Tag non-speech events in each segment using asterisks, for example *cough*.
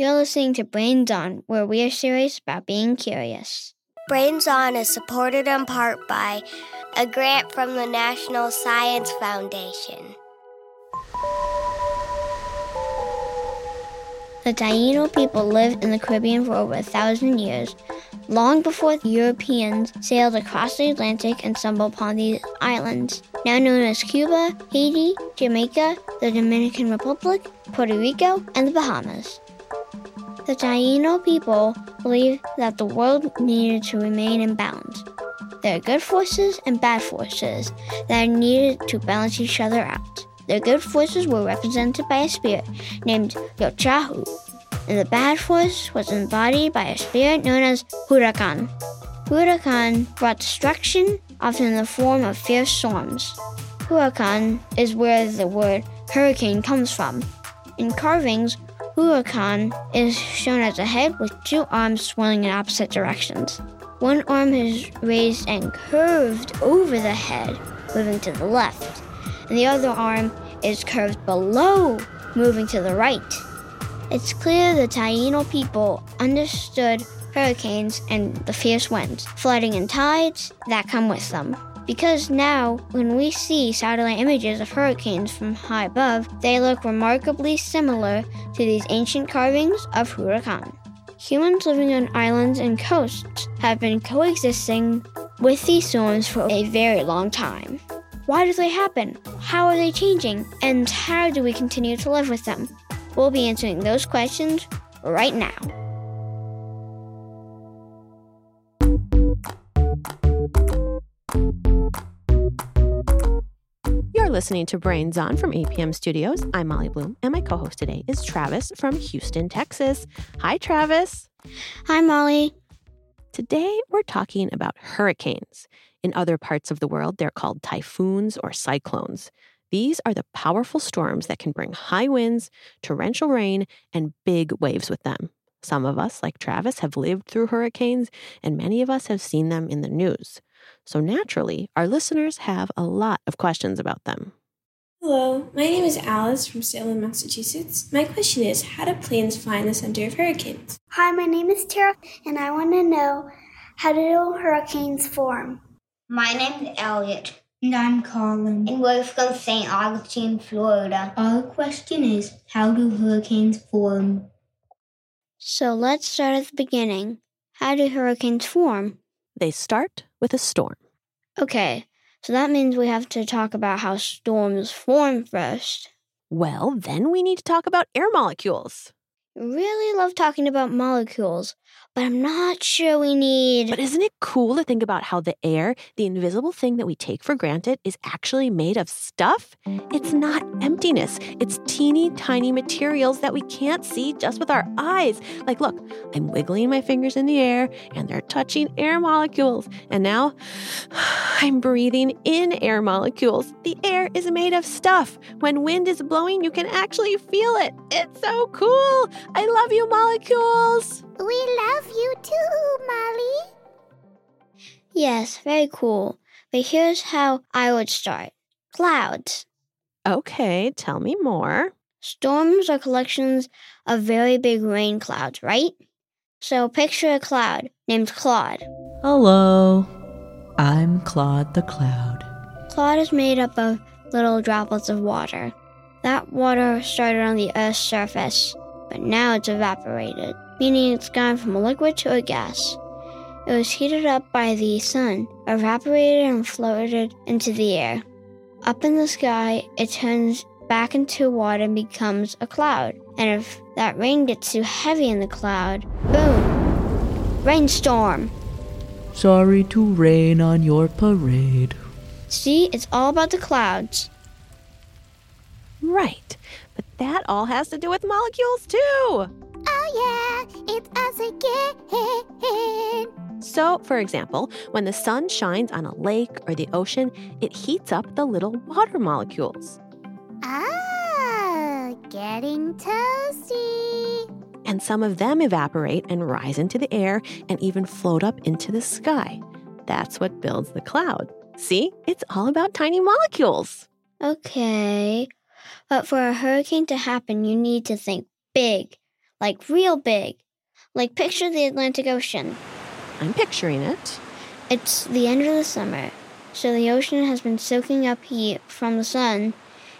You're listening to Brains On, where we are serious about being curious. Brains On is supported in part by a grant from the National Science Foundation. The Taino people lived in the Caribbean for over a thousand years, long before the Europeans sailed across the Atlantic and stumbled upon these islands, now known as Cuba, Haiti, Jamaica, the Dominican Republic, Puerto Rico, and the Bahamas. The Taino people believed that the world needed to remain in balance. There are good forces and bad forces that are needed to balance each other out. The good forces were represented by a spirit named Yocahu, and the bad force was embodied by a spirit known as Huracan. Huracan brought destruction, often in the form of fierce storms. Huracan is where the word hurricane comes from. In carvings, Huracan is shown as a head with two arms swirling in opposite directions. One arm is raised and curved over the head, moving to the left, and the other arm is curved below, moving to the right. It's clear the Taino people understood hurricanes and the fierce winds, flooding and tides that come with them. Because now, when we see satellite images of hurricanes from high above, they look remarkably similar to these ancient carvings of Huracan. Humans living on islands and coasts have been coexisting with these storms for a very long time. Why do they happen? How are they changing? And how do we continue to live with them? We'll be answering those questions right now. Listening to Brains On from APM Studios. I'm Molly Bloom, and my co host today is Travis from Houston, Texas. Hi, Travis. Hi, Molly. Today, we're talking about hurricanes. In other parts of the world, they're called typhoons or cyclones. These are the powerful storms that can bring high winds, torrential rain, and big waves with them. Some of us, like Travis, have lived through hurricanes, and many of us have seen them in the news. So naturally, our listeners have a lot of questions about them. Hello, my name is Alice from Salem, Massachusetts. My question is How do planes fly in the center of hurricanes? Hi, my name is Tara, and I want to know how do hurricanes form? My name is Elliot, And I'm Colin. and we're from St. Augustine, Florida. Our question is How do hurricanes form? So let's start at the beginning. How do hurricanes form? They start with a storm. Okay, so that means we have to talk about how storms form first. Well, then we need to talk about air molecules. Really love talking about molecules, but I'm not sure we need. But isn't it cool to think about how the air, the invisible thing that we take for granted, is actually made of stuff? It's not emptiness, it's teeny tiny materials that we can't see just with our eyes. Like, look, I'm wiggling my fingers in the air and they're touching air molecules. And now *sighs* I'm breathing in air molecules. The air is made of stuff. When wind is blowing, you can actually feel it. It's so cool. I love you, molecules. We love you too, Molly. Yes, very cool. But here's how I would start clouds. Okay, tell me more. Storms are collections of very big rain clouds, right? So picture a cloud named Claude. Hello, I'm Claude the Cloud. Cloud is made up of little droplets of water. That water started on the Earth's surface, but now it's evaporated, meaning it's gone from a liquid to a gas. It was heated up by the sun, evaporated, and floated into the air. Up in the sky, it turns back into water and becomes a cloud. And if that rain gets too heavy in the cloud, boom! Rainstorm! Sorry to rain on your parade. See, it's all about the clouds. Right. But that all has to do with molecules, too. Oh, yeah, it's us again. So, for example, when the sun shines on a lake or the ocean, it heats up the little water molecules. Ah, getting toasty. And some of them evaporate and rise into the air and even float up into the sky. That's what builds the cloud. See, it's all about tiny molecules. Okay. But for a hurricane to happen, you need to think big, like real big. Like picture the Atlantic Ocean. I'm picturing it. It's the end of the summer, so the ocean has been soaking up heat from the sun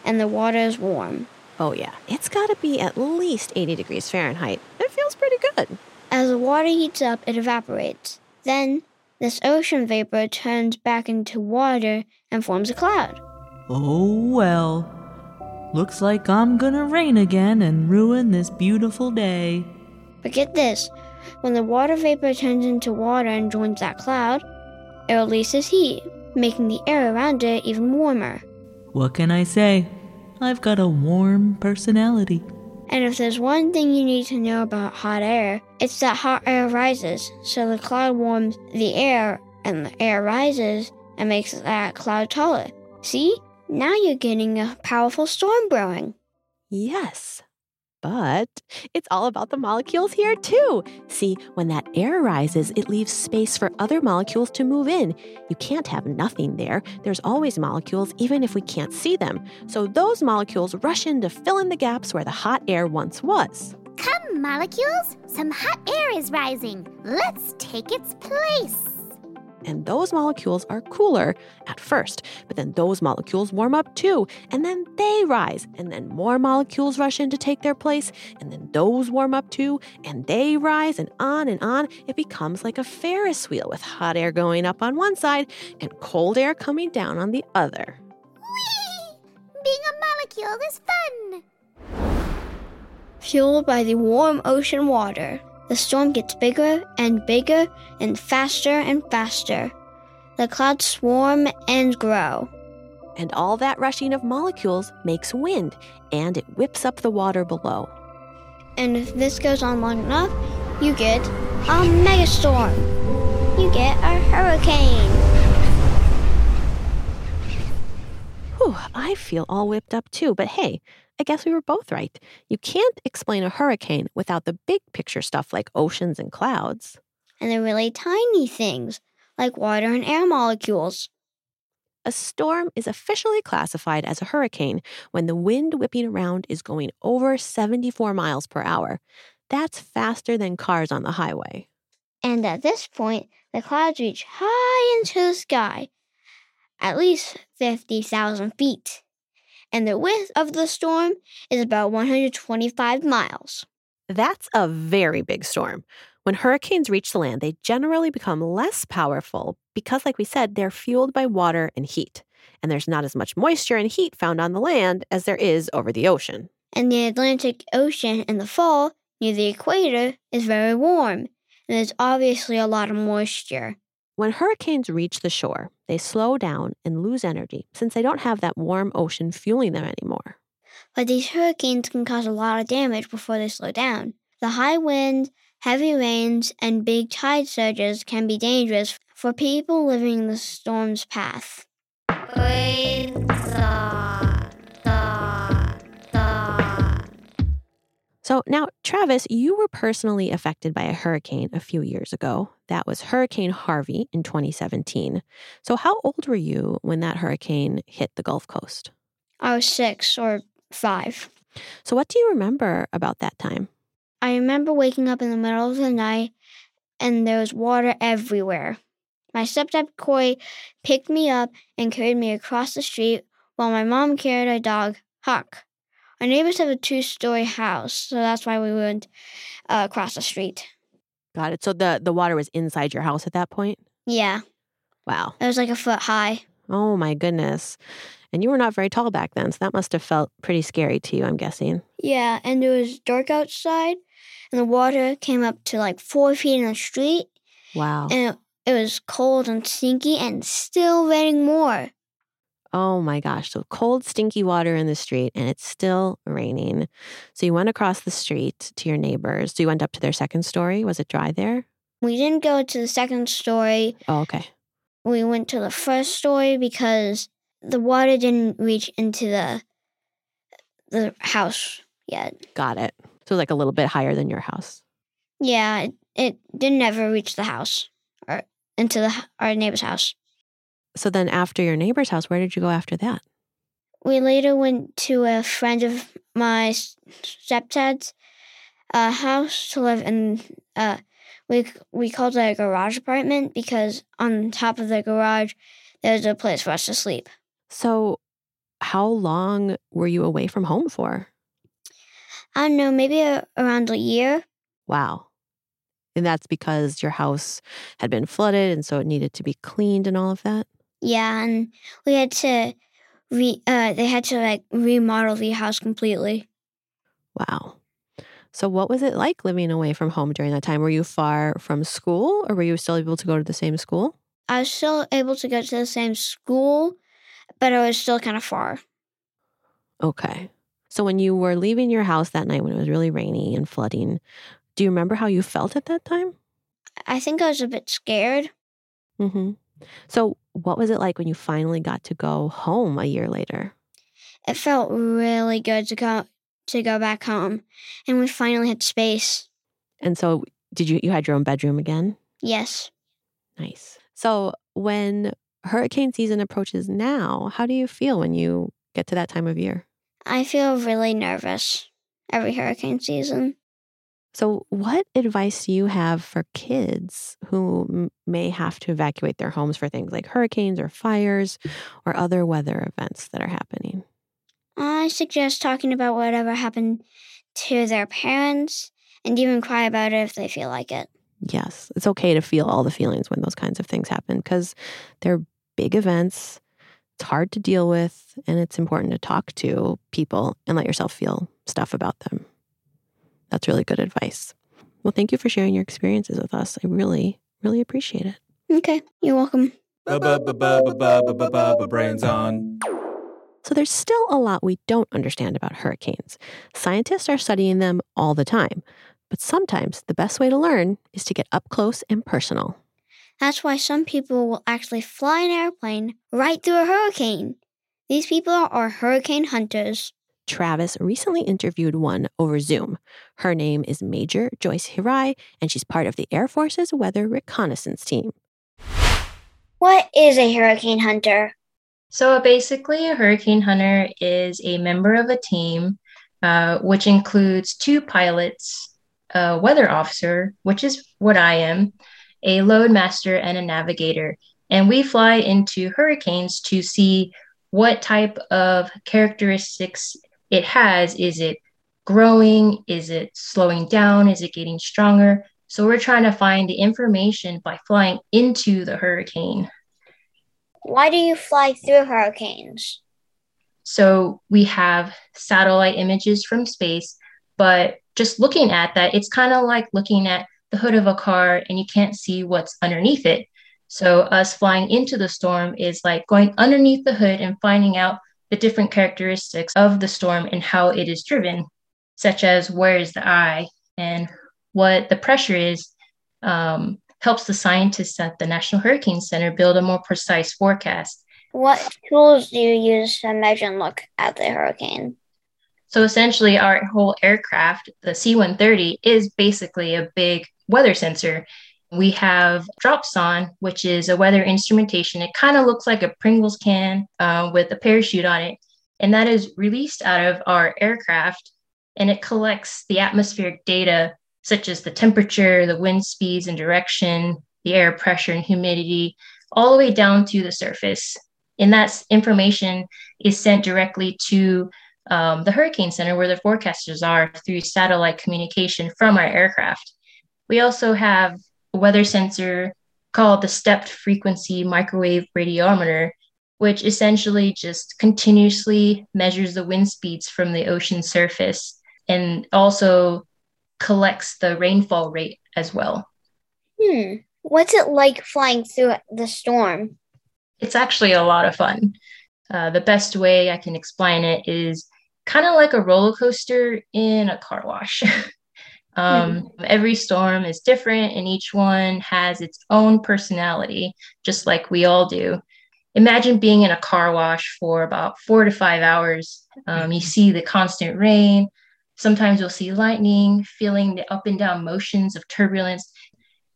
and the water is warm. Oh, yeah. It's got to be at least 80 degrees Fahrenheit. It feels pretty good. As the water heats up, it evaporates. Then, this ocean vapor turns back into water and forms a cloud. Oh well. Looks like I'm gonna rain again and ruin this beautiful day. But get this when the water vapor turns into water and joins that cloud, it releases heat, making the air around it even warmer. What can I say? I've got a warm personality. And if there's one thing you need to know about hot air, it's that hot air rises. So the cloud warms the air, and the air rises and makes that cloud taller. See? Now you're getting a powerful storm brewing. Yes. But it's all about the molecules here, too. See, when that air rises, it leaves space for other molecules to move in. You can't have nothing there. There's always molecules, even if we can't see them. So those molecules rush in to fill in the gaps where the hot air once was. Come, molecules! Some hot air is rising. Let's take its place. And those molecules are cooler at first, but then those molecules warm up too, and then they rise, and then more molecules rush in to take their place, and then those warm up too, and they rise, and on and on. It becomes like a Ferris wheel with hot air going up on one side and cold air coming down on the other. Whee! Being a molecule is fun. Fueled by the warm ocean water, the storm gets bigger and bigger and faster and faster. The clouds swarm and grow. And all that rushing of molecules makes wind, and it whips up the water below. And if this goes on long enough, you get a megastorm. You get a hurricane. Whew, I feel all whipped up too, but hey, I guess we were both right. You can't explain a hurricane without the big picture stuff like oceans and clouds. And the really tiny things, like water and air molecules. A storm is officially classified as a hurricane when the wind whipping around is going over 74 miles per hour. That's faster than cars on the highway. And at this point, the clouds reach high into the sky, at least 50,000 feet. And the width of the storm is about 125 miles. That's a very big storm. When hurricanes reach the land, they generally become less powerful because, like we said, they're fueled by water and heat. And there's not as much moisture and heat found on the land as there is over the ocean. And the Atlantic Ocean in the fall, near the equator, is very warm, and there's obviously a lot of moisture. When hurricanes reach the shore, they slow down and lose energy since they don't have that warm ocean fueling them anymore. But these hurricanes can cause a lot of damage before they slow down. The high winds, heavy rains, and big tide surges can be dangerous for people living in the storm's path. Wait, So now, Travis, you were personally affected by a hurricane a few years ago. That was Hurricane Harvey in 2017. So, how old were you when that hurricane hit the Gulf Coast? I was six or five. So, what do you remember about that time? I remember waking up in the middle of the night and there was water everywhere. My stepdad Coy picked me up and carried me across the street while my mom carried our dog, Huck. Our neighbors have a two story house, so that's why we went uh, across the street. Got it. So the the water was inside your house at that point. Yeah, Wow. it was like a foot high. Oh my goodness. And you were not very tall back then, so that must have felt pretty scary to you. I'm guessing. Yeah, and it was dark outside, and the water came up to like four feet in the street, Wow. and it, it was cold and stinky and still raining more. Oh my gosh. So cold, stinky water in the street, and it's still raining. So you went across the street to your neighbors. So you went up to their second story. Was it dry there? We didn't go to the second story. Oh, okay. We went to the first story because the water didn't reach into the the house yet. Got it. So like a little bit higher than your house. Yeah, it, it didn't ever reach the house or into the our neighbor's house. So then after your neighbor's house, where did you go after that? We later went to a friend of my stepdad's a house to live in. Uh, we we called it a garage apartment because on top of the garage there's a place for us to sleep. So, how long were you away from home for? I don't know, maybe a, around a year. Wow. And that's because your house had been flooded and so it needed to be cleaned and all of that? Yeah, and we had to re uh they had to like remodel the house completely. Wow. So, what was it like living away from home during that time? Were you far from school or were you still able to go to the same school? I was still able to go to the same school, but I was still kind of far. Okay. So, when you were leaving your house that night when it was really rainy and flooding, do you remember how you felt at that time? I think I was a bit scared. Mm-hmm. So, what was it like when you finally got to go home a year later? It felt really good to go to go back home, and we finally had space. And so, did you you had your own bedroom again? Yes. Nice. So, when hurricane season approaches now, how do you feel when you get to that time of year? I feel really nervous every hurricane season. So, what advice do you have for kids who m- may have to evacuate their homes for things like hurricanes or fires or other weather events that are happening? I suggest talking about whatever happened to their parents and even cry about it if they feel like it. Yes, it's okay to feel all the feelings when those kinds of things happen because they're big events. It's hard to deal with, and it's important to talk to people and let yourself feel stuff about them. That's really good advice. Well, thank you for sharing your experiences with us. I really, really appreciate it. Okay, you're welcome. Brains on. So, there's still a lot we don't understand about hurricanes. Scientists are studying them all the time, but sometimes the best way to learn is to get up close and personal. That's why some people will actually fly an airplane right through a hurricane. These people are hurricane hunters. Travis recently interviewed one over Zoom. Her name is Major Joyce Hirai, and she's part of the Air Force's Weather Reconnaissance Team. What is a hurricane hunter? So basically, a hurricane hunter is a member of a team, uh, which includes two pilots, a weather officer, which is what I am, a loadmaster, and a navigator. And we fly into hurricanes to see what type of characteristics it has. Is it growing? Is it slowing down? Is it getting stronger? So we're trying to find the information by flying into the hurricane. Why do you fly through hurricanes? So we have satellite images from space, but just looking at that, it's kind of like looking at the hood of a car and you can't see what's underneath it. So us flying into the storm is like going underneath the hood and finding out the different characteristics of the storm and how it is driven, such as where is the eye and what the pressure is, um, helps the scientists at the National Hurricane Center build a more precise forecast. What tools do you use to measure and look at the hurricane? So essentially, our whole aircraft, the C 130, is basically a big weather sensor. We have dropsonde, which is a weather instrumentation. It kind of looks like a Pringles can uh, with a parachute on it. And that is released out of our aircraft and it collects the atmospheric data such as the temperature, the wind speeds and direction, the air pressure and humidity, all the way down to the surface. And that information is sent directly to um, the Hurricane Center where the forecasters are through satellite communication from our aircraft. We also have weather sensor called the stepped frequency microwave radiometer, which essentially just continuously measures the wind speeds from the ocean surface and also collects the rainfall rate as well. Hmm. What's it like flying through the storm? It's actually a lot of fun. Uh, the best way I can explain it is kind of like a roller coaster in a car wash. *laughs* um, mm-hmm. Every storm is different, and each one has its own personality, just like we all do. Imagine being in a car wash for about four to five hours. Um, you see the constant rain, Sometimes you'll see lightning, feeling the up and down motions of turbulence.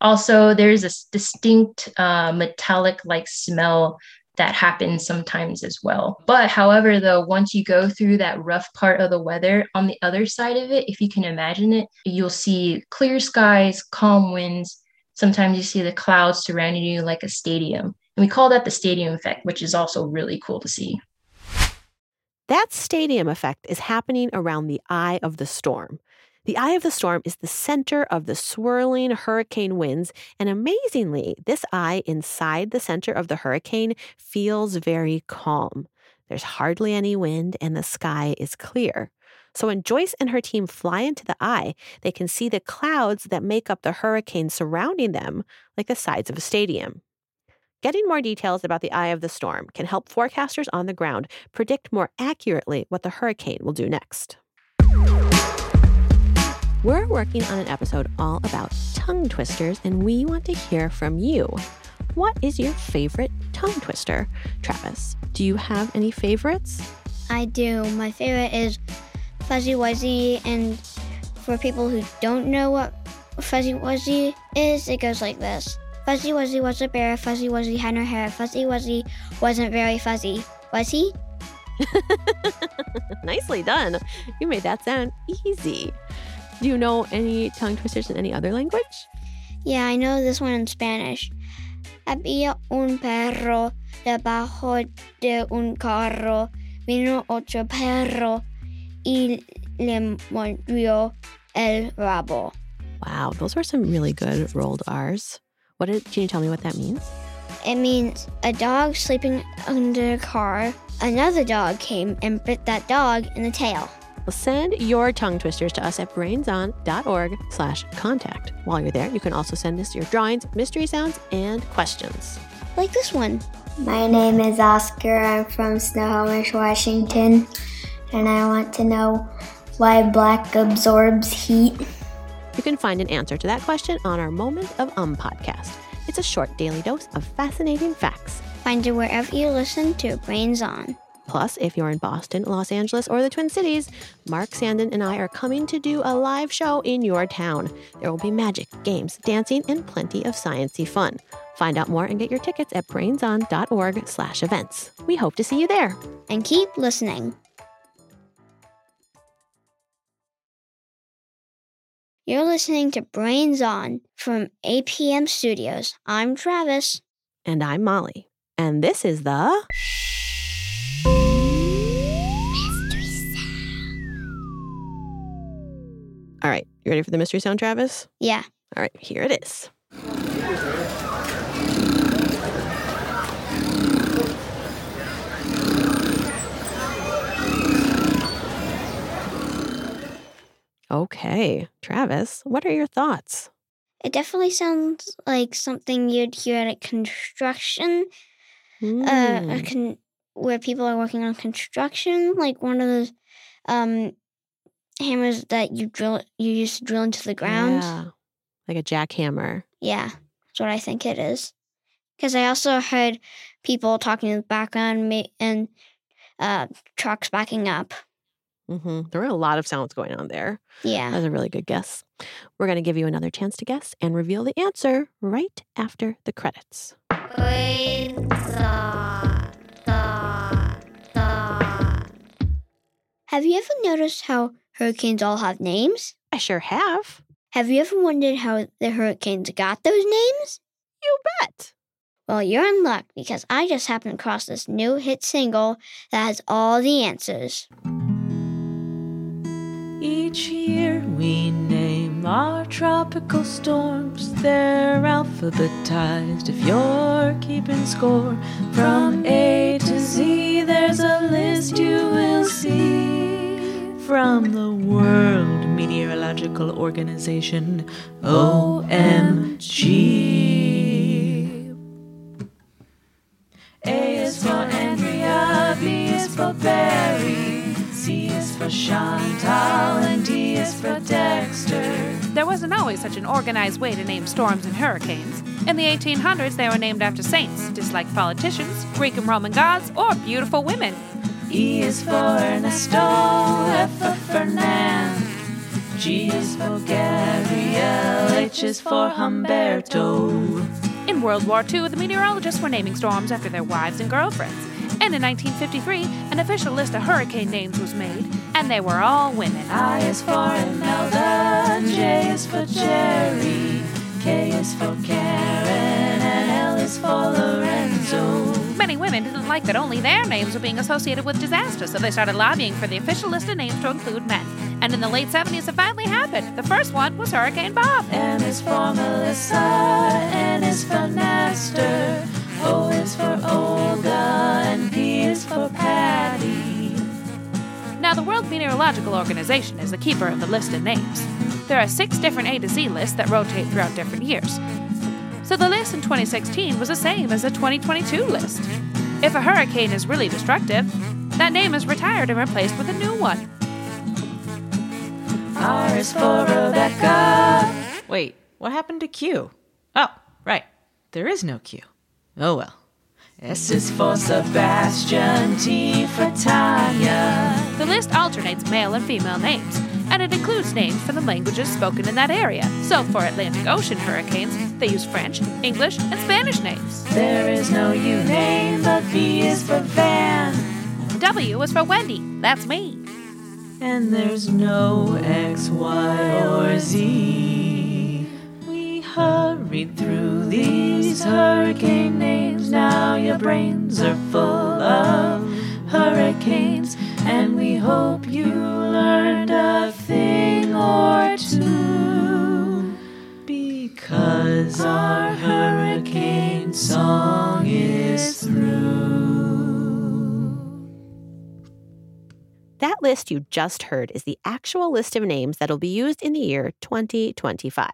Also, there's a distinct uh, metallic like smell that happens sometimes as well. But however, though, once you go through that rough part of the weather, on the other side of it, if you can imagine it, you'll see clear skies, calm winds. Sometimes you see the clouds surrounding you like a stadium. And we call that the stadium effect, which is also really cool to see. That stadium effect is happening around the eye of the storm. The eye of the storm is the center of the swirling hurricane winds, and amazingly, this eye inside the center of the hurricane feels very calm. There's hardly any wind, and the sky is clear. So when Joyce and her team fly into the eye, they can see the clouds that make up the hurricane surrounding them, like the sides of a stadium. Getting more details about the eye of the storm can help forecasters on the ground predict more accurately what the hurricane will do next. We're working on an episode all about tongue twisters, and we want to hear from you. What is your favorite tongue twister? Travis, do you have any favorites? I do. My favorite is Fuzzy Wuzzy, and for people who don't know what Fuzzy Wuzzy is, it goes like this Fuzzy Wuzzy was a bear, Fuzzy Wuzzy had no hair, Fuzzy Wuzzy wasn't very fuzzy. Was *laughs* he? Nicely done. You made that sound easy. Do you know any tongue twisters in any other language? Yeah, I know this one in Spanish. Había un perro debajo de un carro. Vino otro perro y le mordió el rabo. Wow, those were some really good rolled R's. What did, can you tell me what that means? It means a dog sleeping under a car. Another dog came and bit that dog in the tail. Well, send your tongue twisters to us at brainson.org slash contact. While you're there, you can also send us your drawings, mystery sounds, and questions. Like this one. My name is Oscar. I'm from Snohomish, Washington, and I want to know why black absorbs heat. You can find an answer to that question on our Moment of Um podcast. It's a short daily dose of fascinating facts. Find it wherever you listen to Brains On. Plus, if you're in Boston, Los Angeles, or the Twin Cities, Mark Sanden and I are coming to do a live show in your town. There will be magic, games, dancing, and plenty of sciency fun. Find out more and get your tickets at brainson.org slash events. We hope to see you there. And keep listening. You're listening to Brains On from APM Studios. I'm Travis. And I'm Molly. And this is the... All right, you ready for the mystery sound, Travis? Yeah. All right, here it is. Okay, Travis, what are your thoughts? It definitely sounds like something you'd hear at a construction, Hmm. uh, a con- where people are working on construction, like one of those um, hammers that you drill, you use to drill into the ground. Yeah, like a jackhammer. Yeah, that's what I think it is. Because I also heard people talking in the background and uh, trucks backing up. hmm There were a lot of sounds going on there. Yeah. That was a really good guess. We're going to give you another chance to guess and reveal the answer right after the credits. Have you ever noticed how hurricanes all have names? I sure have. Have you ever wondered how the hurricanes got those names? You bet. Well, you're in luck because I just happened across this new hit single that has all the answers. Each year we name our tropical storms. They're alphabetized if you're keeping score. From A to Z, there's a list you will see. From the World Meteorological Organization, OMG. A is for Andrea, B is for Barry, C is for Chantal, and D is for Dexter. There wasn't always such an organized way to name storms and hurricanes. In the 1800s, they were named after saints, just like politicians, Greek and Roman gods, or beautiful women. E is for Ernesto, F for Fernand, G is for Gabriel, H is for Humberto. In World War II, the meteorologists were naming storms after their wives and girlfriends. And in 1953, an official list of hurricane names was made, and they were all women. I is for Imelda, J is for Jerry, K is for Karen, and L is for Lorenzo. Many women didn't like that only their names were being associated with disaster, so they started lobbying for the official list of names to include men. And in the late 70s, it finally happened. The first one was Hurricane Bob. M is for Melissa, N is for Nestor, O oh, is for Olga, and P is for Patty. Now, the World Meteorological Organization is the keeper of the list of names. There are six different A to Z lists that rotate throughout different years. So the list in 2016 was the same as the 2022 list. If a hurricane is really destructive, that name is retired and replaced with a new one. R is for Rebekah. Wait, what happened to Q? Oh, right. There is no Q. Oh well. S is for Sebastien, T for Tanya. The list alternates male and female names, and it includes names from the languages spoken in that area. So for Atlantic Ocean hurricanes, they use French, English, and Spanish names. There is no U name, but V is for Van. W is for Wendy. That's me. And there's no X, Y, or Z. We hurried through these hurricane names. Now your brains are full of hurricanes. And we hope you learned a thing or two. Because our hurricane song is through. That list you just heard is the actual list of names that'll be used in the year 2025.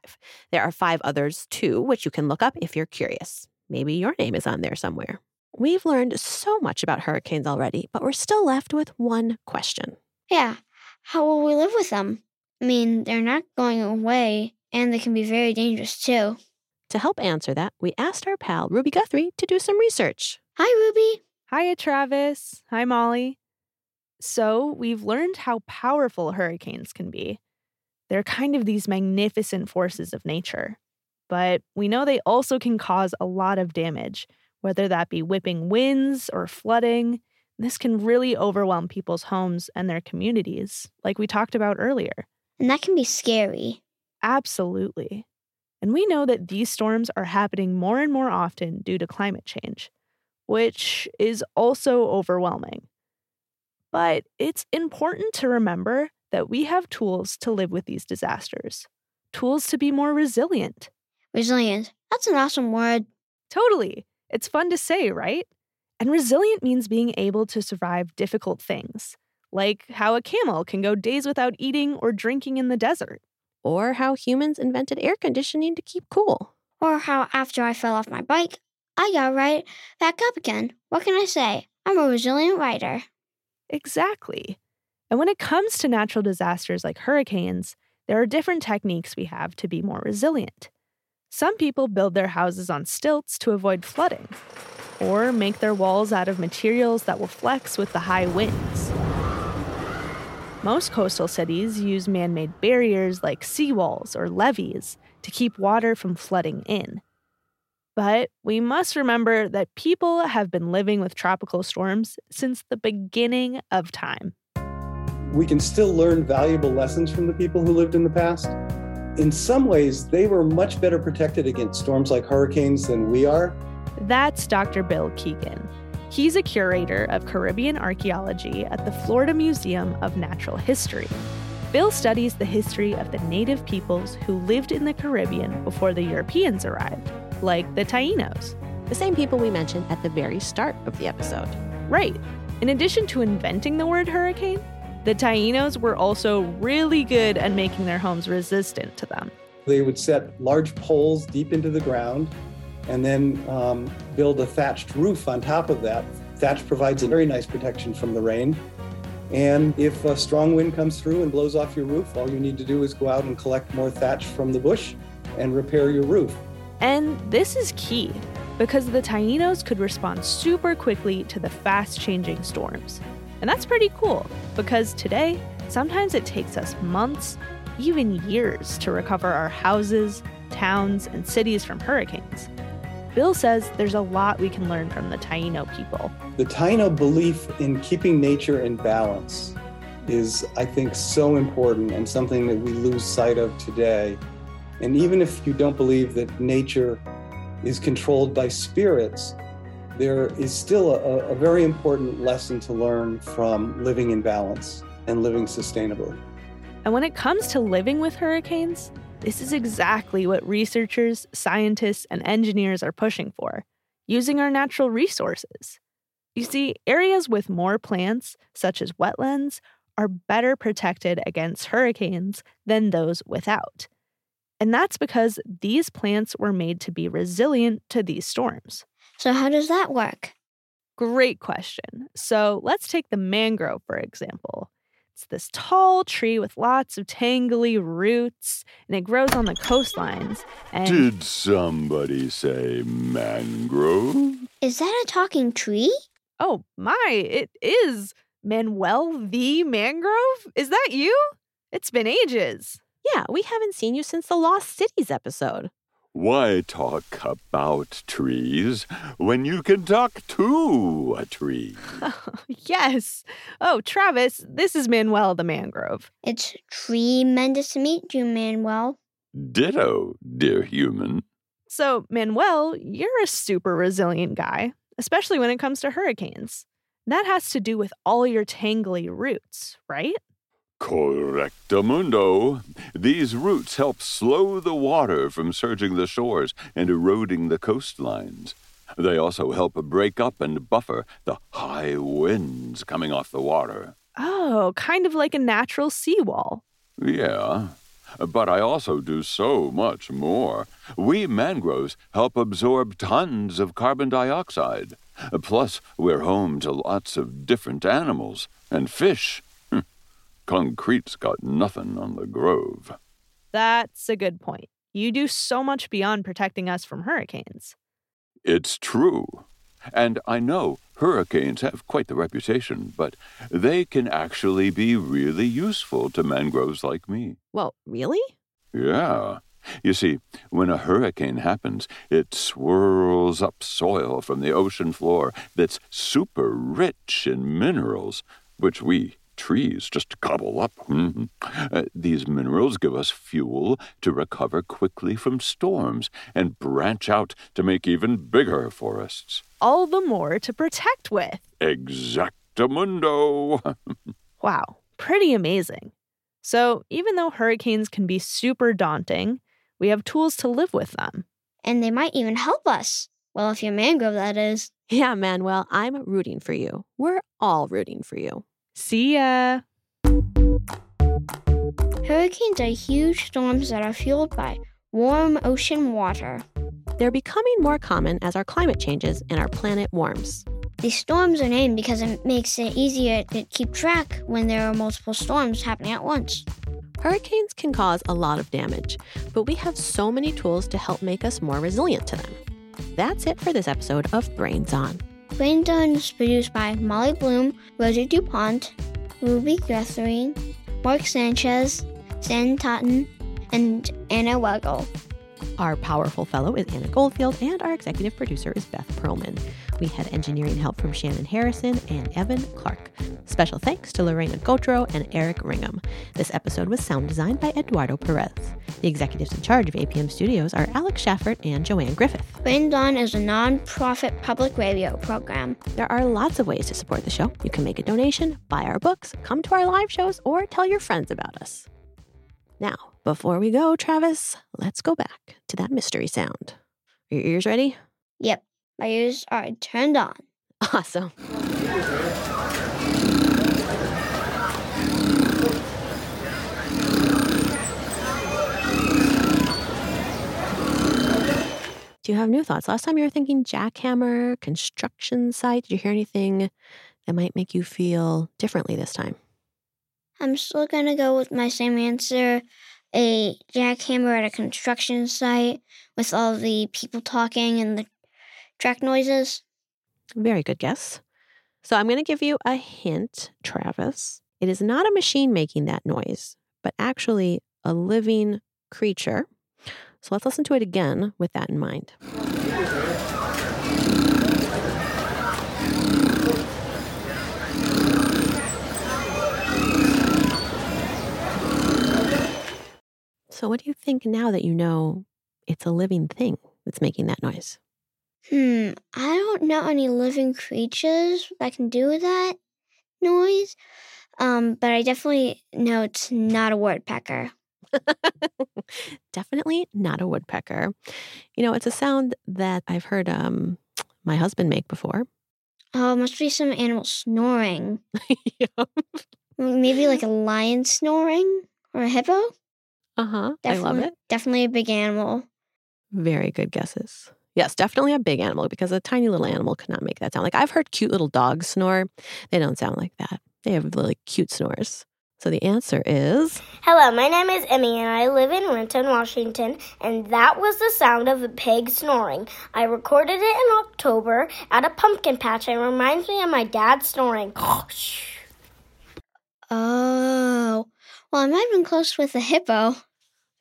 There are five others too, which you can look up if you're curious. Maybe your name is on there somewhere. We've learned so much about hurricanes already, but we're still left with one question. Yeah, how will we live with them? I mean, they're not going away, and they can be very dangerous too. To help answer that, we asked our pal Ruby Guthrie to do some research. Hi, Ruby. Hiya, Travis. Hi, Molly. So, we've learned how powerful hurricanes can be. They're kind of these magnificent forces of nature. But we know they also can cause a lot of damage, whether that be whipping winds or flooding. This can really overwhelm people's homes and their communities, like we talked about earlier. And that can be scary. Absolutely. And we know that these storms are happening more and more often due to climate change, which is also overwhelming. But it's important to remember that we have tools to live with these disasters, tools to be more resilient. Resilient. That's an awesome word. Totally. It's fun to say, right? And resilient means being able to survive difficult things, like how a camel can go days without eating or drinking in the desert. Or how humans invented air conditioning to keep cool. Or how after I fell off my bike, I got right back up again. What can I say? I'm a resilient writer. Exactly. And when it comes to natural disasters like hurricanes, there are different techniques we have to be more resilient. Some people build their houses on stilts to avoid flooding, or make their walls out of materials that will flex with the high winds. Most coastal cities use man made barriers like seawalls or levees to keep water from flooding in. But we must remember that people have been living with tropical storms since the beginning of time. We can still learn valuable lessons from the people who lived in the past. In some ways, they were much better protected against storms like hurricanes than we are. That's Dr. Bill Keegan. He's a curator of Caribbean archaeology at the Florida Museum of Natural History. Bill studies the history of the native peoples who lived in the Caribbean before the Europeans arrived, like the Tainos. The same people we mentioned at the very start of the episode. Right. In addition to inventing the word hurricane, the Tainos were also really good at making their homes resistant to them. They would set large poles deep into the ground and then um, build a thatched roof on top of that. Thatch provides a very nice protection from the rain. And if a strong wind comes through and blows off your roof, all you need to do is go out and collect more thatch from the bush and repair your roof. And this is key because the Tainos could respond super quickly to the fast changing storms. And that's pretty cool because today, sometimes it takes us months, even years, to recover our houses, towns, and cities from hurricanes. Bill says there's a lot we can learn from the Taino people. The Taino belief in keeping nature in balance is, I think, so important and something that we lose sight of today. And even if you don't believe that nature is controlled by spirits, there is still a, a, very important lesson to learn from living in balance and living sustainably. And when it comes to living with hurricanes, this is exactly what researchers, scientists, and engineers are pushing for using our natural resources. You see, areas with more plants, such as wetlands, are better protected against hurricanes than those without. And that's because these plants were made to be resilient to these storms. So, how does that work? Great question. So, let's take the mangrove, for example. It's this tall tree with lots of tangly roots, and it grows on the coastlines. And Did somebody say mangrove? Is that a talking tree? Oh, my, it is. Manuel the Mangrove? Is that you? It's been ages. Yeah, we haven't seen you since the Lost Cities episode. Why talk about trees when you can talk to a tree? *laughs* yes. Oh, Travis, this is Manuel the Mangrove. It's tremendous to meet you, Manuel. Ditto, dear human. So, Manuel, you're a super resilient guy, especially when it comes to hurricanes. That has to do with all your tangly roots, right? Correctamundo. These roots help slow the water from surging the shores and eroding the coastlines. They also help break up and buffer the high winds coming off the water. Oh, kind of like a natural seawall. Yeah, but I also do so much more. We mangroves help absorb tons of carbon dioxide. Plus, we're home to lots of different animals and fish. Concrete's got nothing on the grove. That's a good point. You do so much beyond protecting us from hurricanes. It's true. And I know hurricanes have quite the reputation, but they can actually be really useful to mangroves like me. Well, really? Yeah. You see, when a hurricane happens, it swirls up soil from the ocean floor that's super rich in minerals, which we trees just gobble up. Mm-hmm. Uh, these minerals give us fuel to recover quickly from storms and branch out to make even bigger forests. All the more to protect with. Exactamundo. *laughs* wow, pretty amazing. So, even though hurricanes can be super daunting, we have tools to live with them. And they might even help us. Well, if you're mangrove, that is. Yeah, Manuel, I'm rooting for you. We're all rooting for you. See ya. Hurricanes are huge storms that are fueled by warm ocean water. They're becoming more common as our climate changes and our planet warms. These storms are named because it makes it easier to keep track when there are multiple storms happening at once. Hurricanes can cause a lot of damage, but we have so many tools to help make us more resilient to them. That's it for this episode of Brains On. Brains On is produced by Molly Bloom, Rosie DuPont, Ruby Guthrie, Marc Sanchez, Sanden Totten, and Anna Weigel. Our powerful fellow is Anna Goldfield, and our executive producer is Beth Perlman. We had engineering help from Shannon Harrison and Evan Clark. Special thanks to Lorena Gautreau and Eric Ringham. This episode was sound designed by Eduardo Perez. The executives in charge of APM Studios are Alex Schaffert and Joanne Griffith. Brains On is a non-profit public radio program. There are lots of ways to support the show. You can make a donation, buy our books, come to our live shows, or tell your friends about us. Now, before we go, Travis, let's go back to that mystery sound. Are your ears ready? Yep, my ears are turned on. Awesome. Do you have new thoughts? Last time you were thinking jackhammer, construction site. Did you hear anything that might make you feel differently this time? I'm still gonna go with my same answer a jackhammer at a construction site with all the people talking and the track noises. Very good guess. So I'm going to give you a hint, Travis. It is not a machine making that noise, but actually a living creature. So let's listen to it again with that in mind. So, what do you think now that you know it's a living thing that's making that noise? Hmm, I don't know any living creatures that can do that noise. Um, but I definitely know it's not a woodpecker. *laughs* Definitely not a woodpecker. You know, it's a sound that I've heard um, my husband make before. Oh, it must be some animal snoring. *laughs* Maybe like a lion snoring or a hippo. Uh huh. I love it. Definitely a big animal. Very good guesses. Yes, definitely a big animal because a tiny little animal could not make that sound. Like I've heard cute little dogs snore. They don't sound like that. They have really cute snores. So the answer is Hello, my name is Emmy and I live in Renton, Washington, and that was the sound of a pig snoring. I recorded it in October at a pumpkin patch and it reminds me of my dad snoring. Oh, well, I might have been close with a hippo.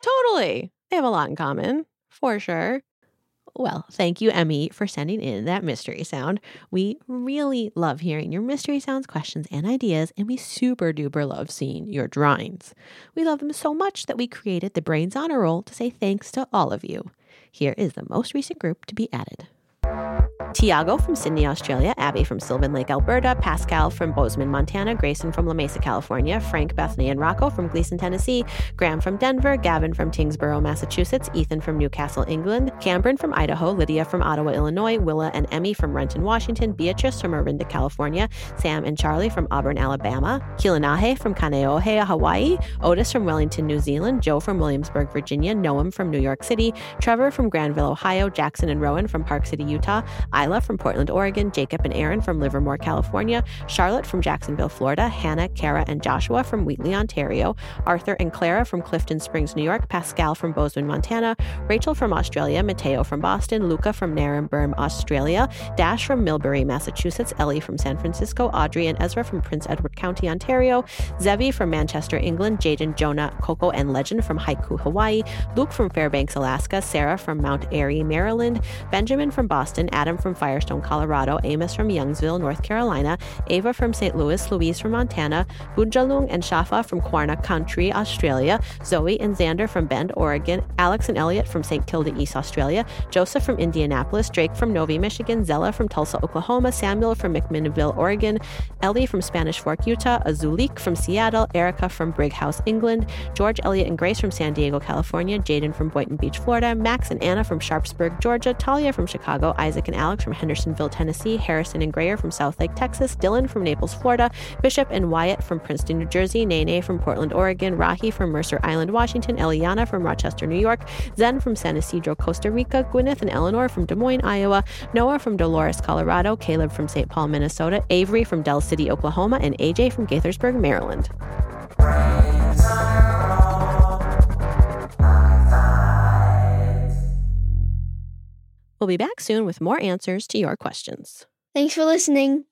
totally. They have a lot in common, for sure. Well, thank you, Emmy, for sending in that mystery sound. We really love hearing your mystery sounds, questions, and ideas, and we super duper love seeing your drawings. We love them so much that we created the Brains Honor Roll to say thanks to all of you. Here is the most recent group to be added. Tiago from Sydney, Australia, Abby from Sylvan Lake, Alberta, Pascal from Bozeman, Montana, Grayson from La Mesa, California, Frank, Bethany, and Rocco from Gleason, Tennessee, Graham from Denver, Gavin from Tyngsboro, Massachusetts, Ethan from Newcastle, England, Cameron from Idaho, Lydia from Ottawa, Illinois, Willa and Emmy from Renton, Washington, Beatrice from Orinda, California, Sam and Charlie from Auburn, Alabama, Kilanahe from Kaneohe, Hawaii, Otis from Wellington, New Zealand, Joe from Williamsburg, Virginia, Noam from New York City, Trevor from Granville, Ohio, Jackson and Rowan from Park City, Utah, Isla from Portland, Oregon, Jacob and Aaron from Livermore, California, Charlotte from Jacksonville, Florida, Hannah, Kara, and Joshua from Wheatley, Ontario, Arthur and Clara from Clifton Springs, New York, Pascal from Bozeman, Montana, Rachel from Australia, Mateo from Boston, Luca from Naremburn, Australia, Dash from Millbury, Massachusetts, Ellie from San Francisco, Audrey and Ezra from Prince Edward County, Ontario, Zevi from Manchester, England, Jaden, Jonah, Coco, and Legend from Haiku, Hawaii, Luke from Fairbanks, Alaska, Sarah from Mount Airy, Maryland, Benjamin from Boston, Adam from Firestone, Colorado, Amos from Youngsville, North Carolina, Ava from St. Louis, Louise from Montana, Bunjalung and Shafa from Kwarna Country, Australia, Zoe and Xander from Bend, Oregon, Alex and Elliot from St. Kilda East, Australia, Joseph from Indianapolis, Drake from Novi, Michigan, Zella from Tulsa, Oklahoma, Samuel from McMinnville, Oregon, Ellie from Spanish Fork, Utah, Azulik from Seattle, Erica from Brighouse, England, George, Elliot, and Grace from San Diego, California, Jaden from Boynton Beach, Florida, Max and Anna from Sharpsburg, Georgia, Talia from Chicago, Isaac and Alex from Hendersonville, Tennessee, Harrison and Grayer from Southlake, Texas, Dylan from Naples, Florida, Bishop and Wyatt from Princeton, New Jersey, Nene from Portland, Oregon, Rahi from Mercer Island, Washington, Eliana from Rochester, New York, Zen from San Isidro, Costa Rica, Gwyneth and Eleanor from Des Moines, Iowa, Noah from Dolores, Colorado, Caleb from St. Paul, Minnesota, Avery from Del City, Oklahoma, and AJ from Gaithersburg, Maryland. We'll be back soon with more answers to your questions. Thanks for listening.